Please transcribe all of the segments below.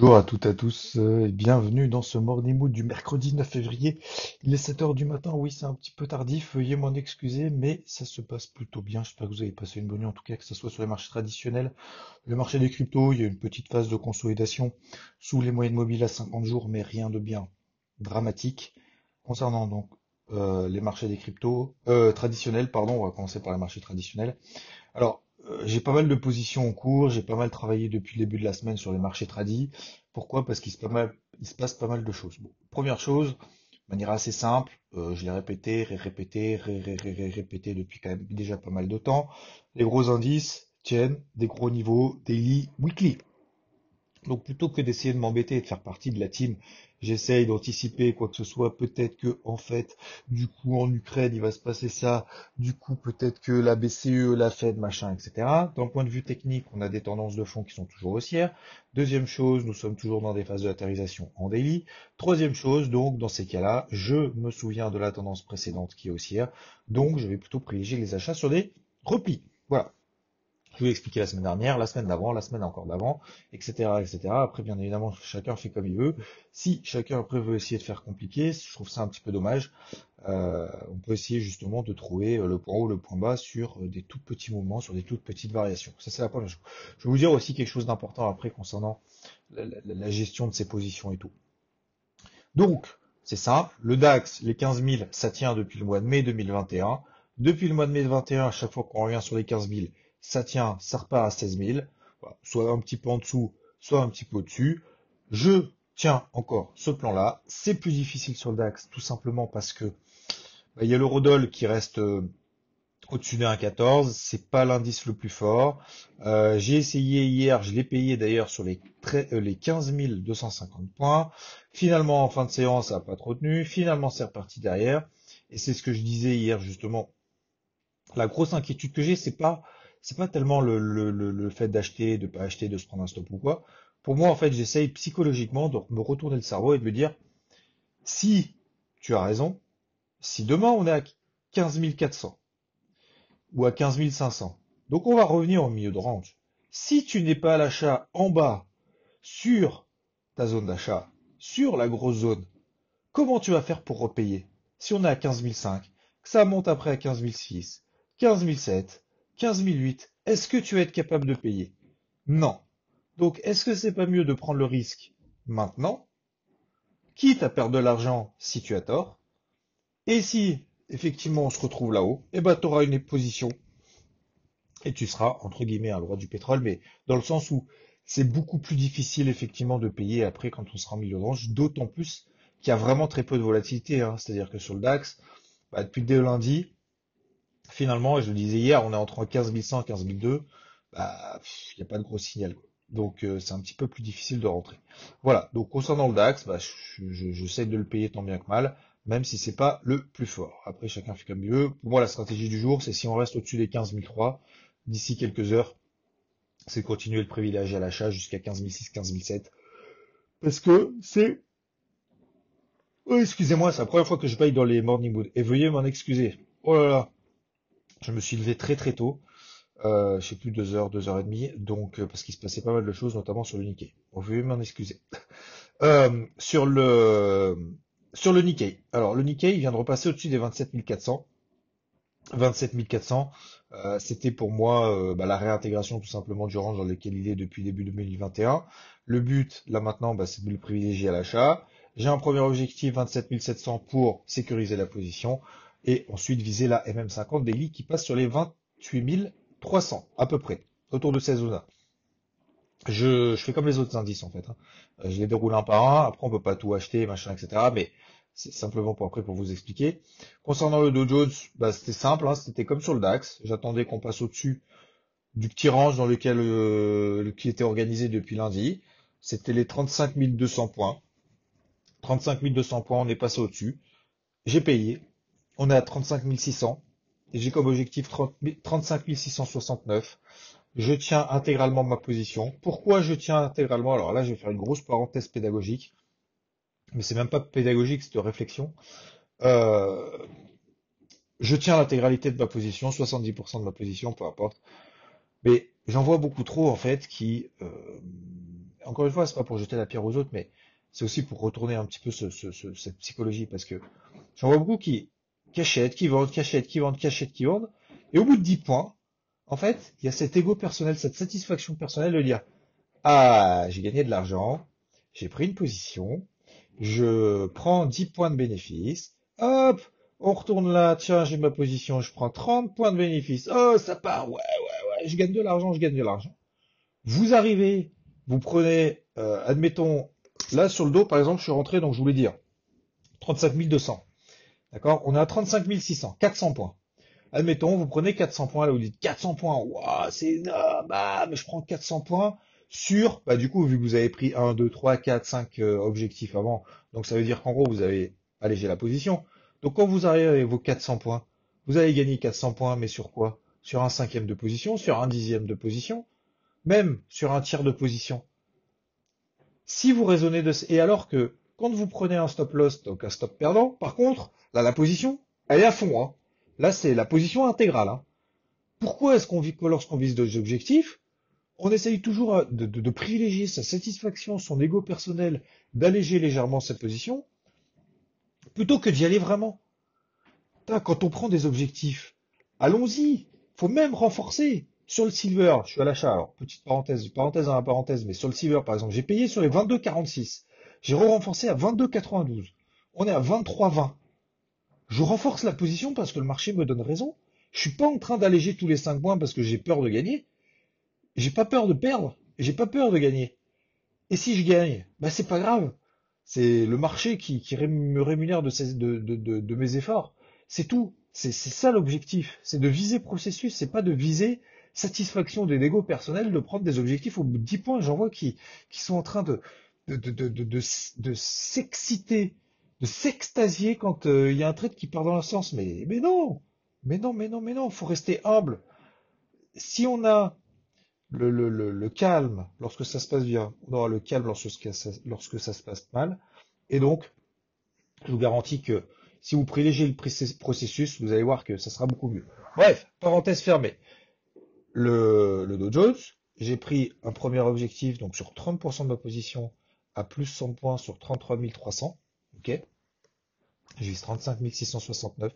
Bonjour à toutes et à tous euh, et bienvenue dans ce Morning Mood du mercredi 9 février. Il est 7h du matin, oui c'est un petit peu tardif, veuillez m'en excuser, mais ça se passe plutôt bien. J'espère que vous avez passé une bonne nuit, en tout cas que ce soit sur les marchés traditionnels. Le marché des cryptos, il y a une petite phase de consolidation sous les moyennes mobiles à 50 jours, mais rien de bien dramatique. Concernant donc euh, les marchés des cryptos euh, traditionnels, pardon, on va commencer par les marchés traditionnels. Alors, j'ai pas mal de positions en cours, j'ai pas mal travaillé depuis le début de la semaine sur les marchés tradis. Pourquoi? Parce qu'il se, passe pas mal de choses. Première chose, de manière assez simple, euh, je l'ai répété, ré-répété, ré-ré-ré-répété depuis quand même déjà pas mal de temps. Les gros indices tiennent des gros niveaux daily, weekly. Donc plutôt que d'essayer de m'embêter et de faire partie de la team, j'essaye d'anticiper quoi que ce soit, peut-être que en fait, du coup en Ukraine il va se passer ça, du coup peut-être que la BCE, la Fed, machin, etc. D'un point de vue technique, on a des tendances de fond qui sont toujours haussières. Deuxième chose, nous sommes toujours dans des phases de latérisation en daily. Troisième chose, donc dans ces cas-là, je me souviens de la tendance précédente qui est haussière, donc je vais plutôt privilégier les achats sur des replis. Voilà. Je vous expliqué la semaine dernière, la semaine d'avant, la semaine encore d'avant, etc., etc. Après, bien évidemment, chacun fait comme il veut. Si chacun après veut essayer de faire compliqué, je trouve ça un petit peu dommage. Euh, on peut essayer justement de trouver euh, le point haut, le point bas sur euh, des tout petits mouvements, sur des toutes petites variations. Ça, c'est la première chose. Je vais vous dire aussi quelque chose d'important après concernant la- la gestion de ces positions et tout. Donc, c'est simple. Le DAX, les 15 000, ça tient depuis le mois de mai 2021. Depuis le mois de mai 2021, à chaque fois qu'on revient sur les 15 000, ça tient, ça repart à 16 000. Voilà. Soit un petit peu en dessous, soit un petit peu au-dessus. Je tiens encore ce plan-là. C'est plus difficile sur le DAX, tout simplement parce que bah, il y a l'eurodoll qui reste euh, au-dessus des 1,14. C'est pas l'indice le plus fort. Euh, j'ai essayé hier, je l'ai payé d'ailleurs sur les, euh, les 15 250 points. Finalement, en fin de séance, ça n'a pas trop tenu. Finalement, c'est reparti derrière. Et c'est ce que je disais hier, justement. La grosse inquiétude que j'ai, c'est pas, c'est pas tellement le, fait d'acheter, de pas acheter, de se prendre un stop ou quoi. Pour moi, en fait, j'essaye psychologiquement de me retourner le cerveau et de me dire, si tu as raison, si demain on est à 15 400 ou à 15 500, donc on va revenir au milieu de range. Si tu n'es pas à l'achat en bas sur ta zone d'achat, sur la grosse zone, comment tu vas faire pour repayer? Si on est à 15 500, que ça monte après à 15 600, 15 700, 15 800, est-ce que tu vas être capable de payer? Non. Donc, est-ce que c'est pas mieux de prendre le risque maintenant, quitte à perdre de l'argent si tu as tort, et si effectivement on se retrouve là-haut, eh ben tu auras une position et tu seras entre guillemets un roi du pétrole, mais dans le sens où c'est beaucoup plus difficile effectivement de payer après quand on sera en milieu de range, d'autant plus qu'il y a vraiment très peu de volatilité, hein. C'est-à-dire que sur le DAX, bah, depuis dès lundi, finalement, et je le disais hier, on est entre 15 100 et 15 200, bah, il n'y a pas de gros signal. Donc euh, c'est un petit peu plus difficile de rentrer. Voilà, donc concernant le DAX, bah, je- je- j'essaie de le payer tant bien que mal, même si c'est pas le plus fort. Après, chacun fait comme il veut. Pour moi, la stratégie du jour, c'est si on reste au-dessus des 15 003, d'ici quelques heures, c'est continuer de privilégier à l'achat jusqu'à 15 600, 15 700. Parce que c'est... Oh, excusez-moi, c'est la première fois que je paye dans les morning mood. Et veuillez m'en excuser. Oh là là, je me suis levé très très tôt. Euh, je sais plus, deux heures, deux heures et demie, donc euh, parce qu'il se passait pas mal de choses, notamment sur le Nikkei. Bon, veuillez m'en excuser. Euh, sur le sur le Nikkei. Alors le Nikkei vient de repasser au-dessus des 27 400. 27 400, euh, c'était pour moi euh, bah, la réintégration tout simplement du range dans lequel il est depuis début 2021. Le but là maintenant, bah, c'est de le privilégier à l'achat. J'ai un premier objectif 27 700 pour sécuriser la position et ensuite viser la MM50 daily qui passe sur les 28 300 à peu près autour de ces zones-là. Je, je fais comme les autres indices en fait. hein. Euh, Je les déroule un par un. Après, on peut pas tout acheter, machin, etc. Mais c'est simplement pour après pour vous expliquer. Concernant le Dow Jones, bah, c'était simple. hein, C'était comme sur le DAX. J'attendais qu'on passe au-dessus du petit range dans lequel euh, qui était organisé depuis lundi. C'était les 35 200 points. 35 200 points, on est passé au-dessus. J'ai payé. On est à 35 600. Et j'ai comme objectif 30, 35 669. Je tiens intégralement ma position. Pourquoi je tiens intégralement? Alors là, je vais faire une grosse parenthèse pédagogique. Mais c'est même pas pédagogique, c'est de réflexion. Euh, je tiens l'intégralité de ma position, 70% de ma position, peu importe. Mais j'en vois beaucoup trop, en fait, qui, euh, encore une fois, c'est pas pour jeter la pierre aux autres, mais c'est aussi pour retourner un petit peu cette psychologie, parce que j'en vois beaucoup qui, achètent, qui vendent, achètent, qui vendent, achètent, qui vendent, et au bout de 10 points, en fait, il y a cet ego personnel, cette satisfaction personnelle de dire, ah, j'ai gagné de l'argent, j'ai pris une position, je prends 10 points de bénéfice, hop, on retourne là, tiens, j'ai ma position, je prends 30 points de bénéfice, oh, ça part, ouais, ouais, ouais, je gagne de l'argent, je gagne de l'argent. Vous arrivez, vous prenez, euh, admettons, là sur le dos, par exemple, je suis rentré, donc je voulais dire, 35 200. D'accord? On est à 35 600, 400 points. Admettons, vous prenez 400 points, là vous dites 400 points, waouh, c'est énorme, bah, mais je prends 400 points sur, bah du coup, vu que vous avez pris 1, 2, 3, 4, 5 objectifs avant, donc ça veut dire qu'en gros, vous avez allégé la position. Donc quand vous arrivez avec vos 400 points, vous allez gagner 400 points, mais sur quoi? Sur un cinquième de position, sur un dixième de position, même sur un tiers de position. Si vous raisonnez de... Et alors que quand vous prenez un stop loss, donc un stop perdant, par contre, là, la position, elle est à fond. Hein. Là, c'est la position intégrale. Hein. Pourquoi est-ce qu'on vit lorsqu'on vise des objectifs, on essaye toujours euh, de, privilégier sa satisfaction, son ego personnel, d'alléger légèrement sa position, plutôt que d'y aller vraiment? Quand on prend des objectifs, allons-y. Faut même renforcer. Sur le silver, je suis à l'achat. Alors, petite parenthèse, parenthèse dans la parenthèse, mais sur le silver, par exemple, j'ai payé sur les 22,46. J'ai re-renforcé à 22,92. On est à 23,20. Je renforce la position parce que le marché me donne raison. Je suis pas en train d'alléger tous les 5 points parce que j'ai peur de gagner. J'ai pas peur de perdre. J'ai pas peur de gagner. Et si je gagne, bah c'est pas grave. C'est le marché qui, me rémunère de, mes efforts. C'est tout. C'est ça l'objectif. C'est de viser processus. C'est pas de viser satisfaction des négos personnels, de prendre des objectifs au bout de 10 points. J'en vois qui, qui sont en train de, de, s'exciter de s'extasier quand euh, il y a un trade qui part dans le sens. Mais, non, mais non, mais non, mais non, faut rester humble. Si on a le, calme lorsque ça se passe bien, on aura le calme lorsque ça, lorsque ça se passe mal. Et donc, je vous garantis que si vous privilégiez le processus, vous allez voir que ça sera beaucoup mieux. Bref, parenthèse fermée. Le, le Dow Jones, j'ai pris un premier objectif, donc sur 30% de ma position, à plus 100 points sur 33 300. Ok? Je vise 35 669.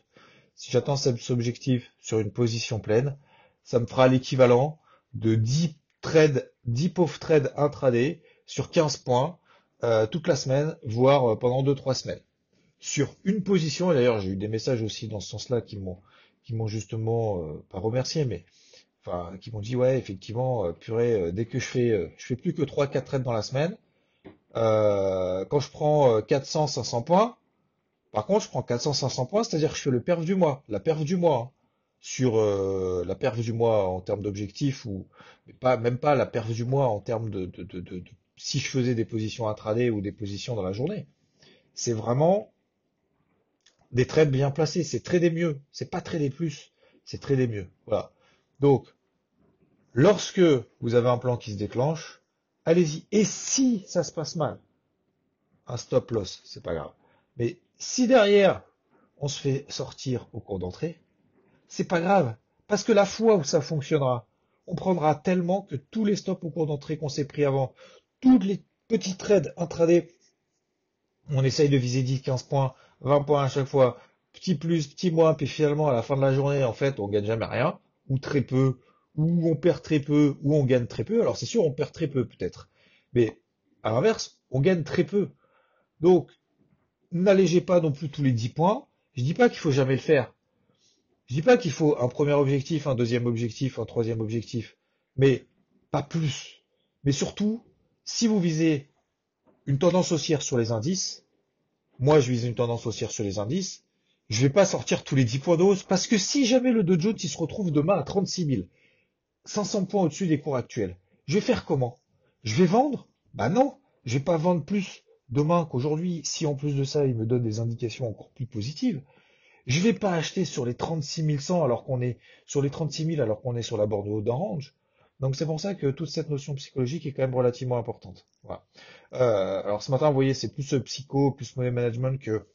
Si j'attends cet objectif sur une position pleine, ça me fera l'équivalent de 10 trades, 10 pauvres trades intraday sur 15 points euh, toute la semaine, voire euh, pendant 2-3 semaines. Sur une position, et d'ailleurs j'ai eu des messages aussi dans ce sens-là qui m'ont qui m'ont justement euh, pas remercié, mais enfin qui m'ont dit ouais effectivement purée dès que je fais je fais plus que 3-4 trades dans la semaine, euh, quand je prends 400-500 euh, points, par contre, je prends 400-500 points, c'est-à-dire que je fais le perf du mois, la perf du mois, sur euh, la perf du mois en termes d'objectifs, ou pas, même pas la perf du mois en termes de, de, de, de, si je faisais des positions intraday ou des positions dans la journée. C'est vraiment des trades bien placés, c'est trader mieux, c'est pas trader plus, c'est trader mieux. Voilà. Donc, lorsque vous avez un plan qui se déclenche, allez-y. Et si ça se passe mal, un stop loss, c'est pas grave. Mais si derrière, on se fait sortir au cours d'entrée, c'est pas grave. Parce que la fois où ça fonctionnera, on prendra tellement que tous les stops au cours d'entrée qu'on s'est pris avant, tous les petits trades intraday, on essaye de viser 10, 15 points, 20 points à chaque fois, petit plus, petit moins, puis finalement à la fin de la journée, en fait, on gagne jamais rien, ou très peu, où on perd très peu, ou on gagne très peu. Alors c'est sûr, on perd très peu peut-être. Mais à l'inverse, on gagne très peu. Donc, n'allégez pas non plus tous les 10 points. Je dis pas qu'il faut jamais le faire. Je dis pas qu'il faut un premier objectif, un deuxième objectif, un troisième objectif. Mais pas plus. Mais surtout, si vous visez une tendance haussière sur les indices, moi je vise une tendance haussière sur les indices, je vais pas sortir tous les 10 points de hausse parce que si jamais le Dow Jones il se retrouve demain à 36 000, 500 points au-dessus des cours actuels. Je vais faire comment? Je vais vendre? Bah non, je vais pas vendre plus demain qu'aujourd'hui. Si en plus de ça, il me donne des indications encore plus positives, je vais pas acheter sur les 36 100 alors qu'on est sur les 36 000 alors qu'on est sur la borne d'orange. Donc c'est pour ça que toute cette notion psychologique est quand même relativement importante. Voilà. Euh, alors ce matin, vous voyez, c'est plus psycho, plus money management que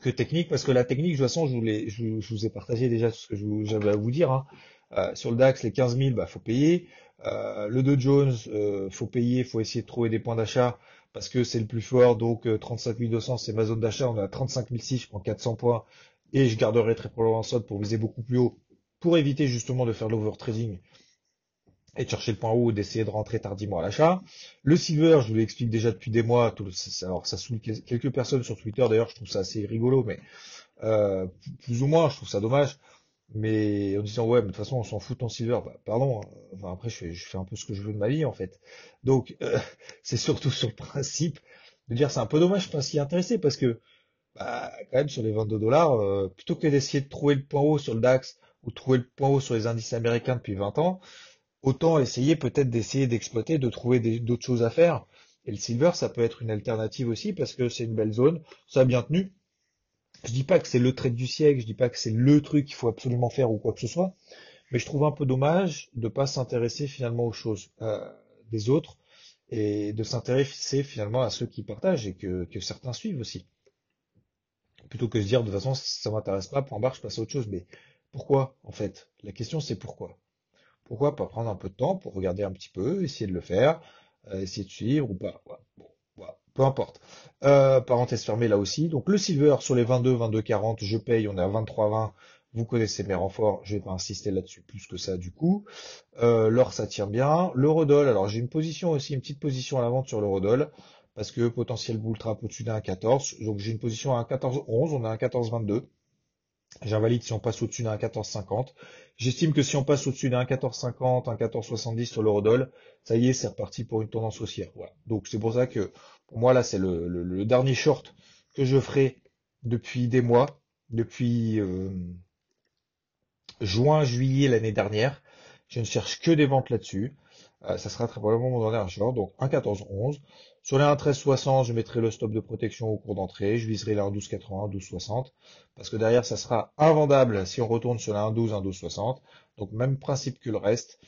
que technique, parce que la technique, de toute façon, je vous, je, je vous ai partagé déjà ce que j'avais à vous dire. Hein. Euh, sur le DAX, les 15 000, bah, faut payer. Euh, le Dow Jones, euh, faut payer, faut essayer de trouver des points d'achat parce que c'est le plus fort. Donc 35 euh, 200, c'est ma zone d'achat. On est à 35 600, je prends 400 points et je garderai très probablement en solde pour viser beaucoup plus haut, pour éviter justement de faire l'overtrading et de chercher le point haut, d'essayer de rentrer tardivement à l'achat. Le silver, je vous l'explique déjà depuis des mois. Tout alors ça saoule quelques personnes sur Twitter. D'ailleurs, je trouve ça assez rigolo, mais plus ou moins, je trouve ça dommage. Mais en disant ouais, mais de toute façon, on s'en fout ton silver. Bah, pardon. Hein. Enfin après, je fais, je fais, un peu ce que je veux de ma vie en fait. Donc euh, c'est surtout sur le principe de dire c'est un peu dommage, pas si intéressé parce que bah, quand même sur les 22 dollars, euh, plutôt que d'essayer de trouver le point haut sur le DAX ou trouver le point haut sur les indices américains depuis 20 ans, autant essayer peut-être d'essayer d'exploiter, de trouver d'autres choses à faire. Et le silver, ça peut être une alternative aussi parce que c'est une belle zone, ça a bien tenu. Je dis pas que c'est le trade du siècle, je dis pas que c'est le truc qu'il faut absolument faire ou quoi que ce soit, mais je trouve un peu dommage de pas s'intéresser finalement aux choses euh, des autres et de s'intéresser finalement à ceux qui partagent et que, que certains suivent aussi. Plutôt que de dire de toute façon ça m'intéresse pas, point barre, je passe à autre chose. Mais pourquoi en fait? La question c'est pourquoi? Pourquoi pas prendre un peu de temps pour regarder un petit peu, essayer de le faire, euh, essayer de suivre ou pas? Peu importe. Euh, parenthèse fermée là aussi. Donc le silver sur les 22, 22, 40, je paye, on est à 23, 20. Vous connaissez mes renforts, je vais pas insister là-dessus plus que ça du coup. Euh, l'or ça tient bien. L'eurodoll, alors j'ai une position aussi, une petite position à la vente sur l'eurodoll parce que potentiel bull trap au-dessus d'un 14. Donc j'ai une position à 14, 11, on a un 14, 22. J'invalide si on passe au-dessus d'un 14,50. J'estime que si on passe au-dessus d'un 14,50, un 14,70 sur l'eurodoll, ça y est, c'est reparti pour une tendance haussière. Voilà. Donc c'est pour ça que pour moi là, c'est le, dernier short que je ferai depuis des mois, depuis euh, juin, juillet l'année dernière. Je ne cherche que des ventes là-dessus. Euh, ça sera très probablement mon dernier short. Donc un 14,11. Sur les 1.1360, je mettrai le stop de protection au cours d'entrée. Je viserai les 1.1280, 12.60. Parce que derrière, ça sera invendable si on retourne sur les 1.12, 1.12.60. Donc, même principe que le reste.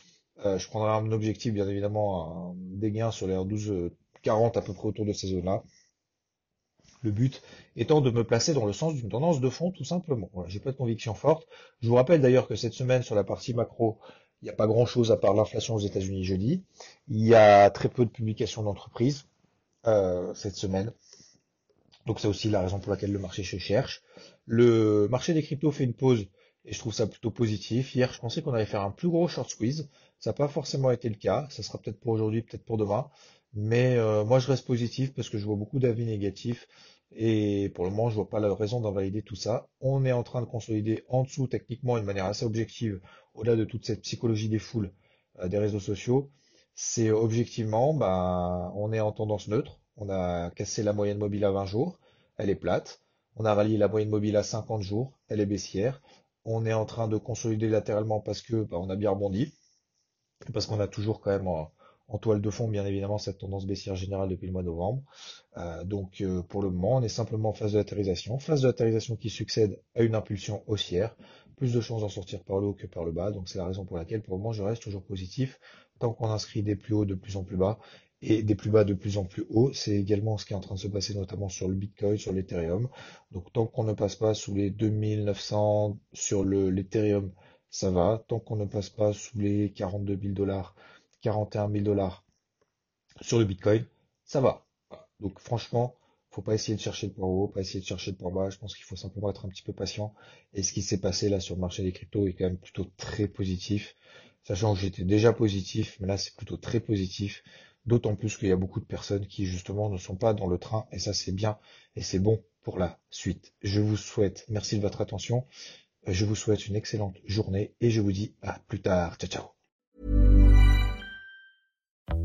Euh, je prendrai un objectif, bien évidemment, un, des gains sur les 1.12.40 à peu près autour de ces zones-là. Le but étant de me placer dans le sens d'une tendance de fond, tout simplement. Voilà, j'ai pas de conviction forte. Je vous rappelle d'ailleurs que cette semaine, sur la partie macro, il n'y a pas grand chose à part l'inflation aux États-Unis jeudi. Il y a très peu de publications d'entreprises. Euh, cette semaine. Donc c'est aussi la raison pour laquelle le marché se cherche. Le marché des cryptos fait une pause et je trouve ça plutôt positif. Hier, je pensais qu'on allait faire un plus gros short squeeze. Ça n'a pas forcément été le cas. Ça sera peut-être pour aujourd'hui, peut-être pour demain. Mais euh, moi, je reste positif parce que je vois beaucoup d'avis négatifs. Et pour le moment, je vois pas la raison d'invalider tout ça. On est en train de consolider en dessous, techniquement, d'une manière assez objective, au-delà de toute cette psychologie des foules euh, des réseaux sociaux c'est objectivement, bah, on est en tendance neutre. On a cassé la moyenne mobile à 20 jours, elle est plate. On a rallié la moyenne mobile à 50 jours, elle est baissière. On est en train de consolider latéralement parce que bah, on a bien rebondi, parce qu'on a toujours quand même en, toile de fond, bien évidemment, cette tendance baissière générale depuis le mois de novembre. Euh, donc euh, pour le moment, on est simplement en phase de latérisation, phase de latérisation qui succède à une impulsion haussière, plus de chances d'en sortir par le haut que par le bas. Donc c'est la raison pour laquelle pour le moment je reste toujours positif tant qu'on inscrit des plus hauts de plus en plus bas et des plus bas de plus en plus hauts. C'est également ce qui est en train de se passer notamment sur le Bitcoin, sur l'Ethereum. Donc tant qu'on ne passe pas sous les 2900 sur l'Ethereum, ça va. Tant qu'on ne passe pas sous les 42 000 dollars, 41 000 dollars sur le Bitcoin, ça va. Donc franchement, faut pas essayer de chercher le point haut, pas essayer de chercher le point bas. Je pense qu'il faut simplement être un petit peu patient. Et ce qui s'est passé là sur le marché des cryptos est quand même plutôt très positif sachant que j'étais déjà positif, mais là c'est plutôt très positif, d'autant plus qu'il y a beaucoup de personnes qui justement ne sont pas dans le train, et ça c'est bien, et c'est bon pour la suite. Je vous souhaite, merci de votre attention, je vous souhaite une excellente journée, et je vous dis à plus tard, ciao ciao.